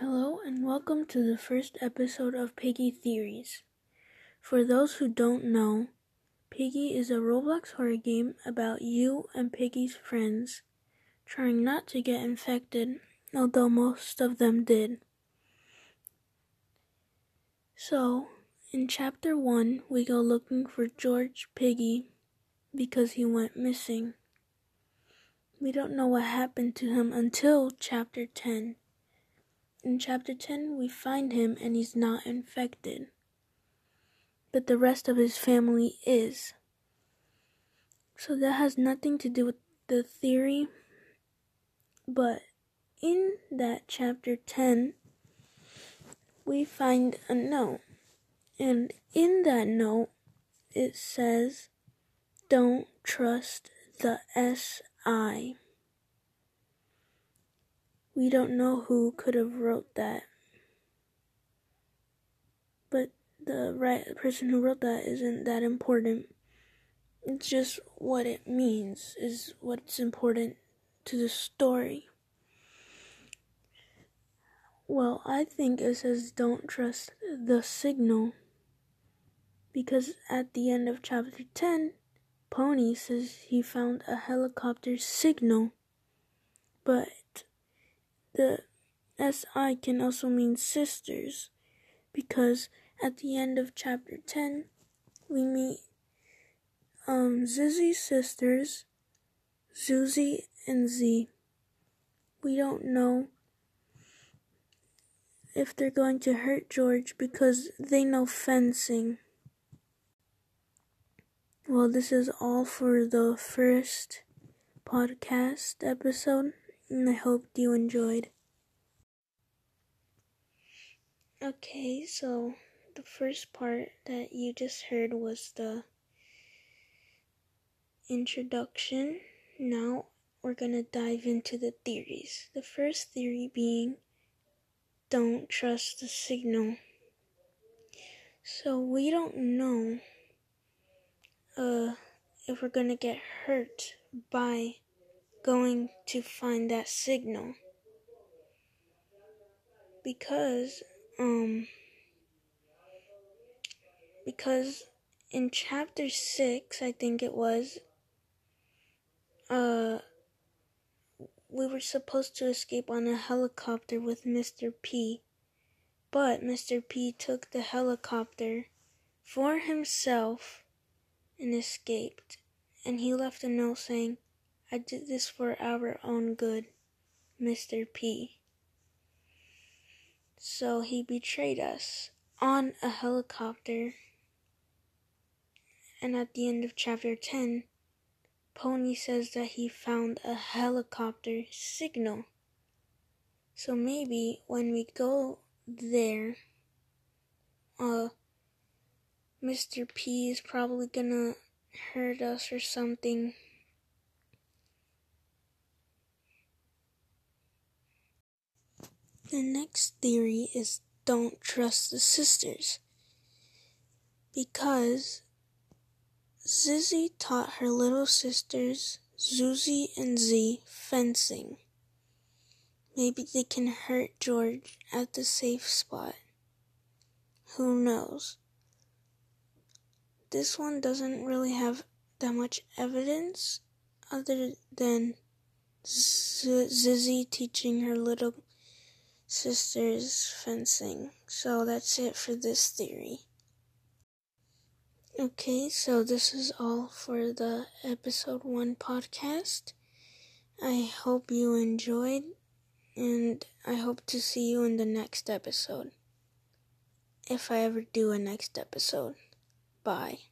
Hello, and welcome to the first episode of Piggy Theories. For those who don't know, Piggy is a Roblox horror game about you and Piggy's friends trying not to get infected, although most of them did. So, in chapter 1, we go looking for George Piggy because he went missing. We don't know what happened to him until chapter 10. In chapter 10, we find him and he's not infected. But the rest of his family is. So that has nothing to do with the theory. But in that chapter 10, we find a note. And in that note, it says, Don't trust the SI. We don't know who could have wrote that. But the right person who wrote that isn't that important. It's just what it means is what's important to the story. Well, I think it says don't trust the signal because at the end of chapter 10, Pony says he found a helicopter signal, but the SI can also mean sisters because at the end of chapter 10 we meet um, Zizzy's sisters, Zuzi and Z. We don't know if they're going to hurt George because they know fencing. Well, this is all for the first podcast episode and I hope you enjoyed. Okay, so the first part that you just heard was the introduction. Now we're gonna dive into the theories. The first theory being don't trust the signal. So we don't know uh if we're gonna get hurt by going to find that signal because um because in chapter 6 I think it was uh we were supposed to escape on a helicopter with Mr. P but Mr. P took the helicopter for himself and escaped and he left a note saying I did this for our own good, Mr. P. So he betrayed us on a helicopter. And at the end of chapter 10, Pony says that he found a helicopter signal. So maybe when we go there, uh, Mr. P is probably gonna hurt us or something. The next theory is don't trust the sisters. Because Zizzy taught her little sisters, Zuzi and Z, fencing. Maybe they can hurt George at the safe spot. Who knows? This one doesn't really have that much evidence other than Z- Zizzy teaching her little sisters fencing. So that's it for this theory. Okay, so this is all for the episode 1 podcast. I hope you enjoyed, and I hope to see you in the next episode. If I ever do a next episode. Bye.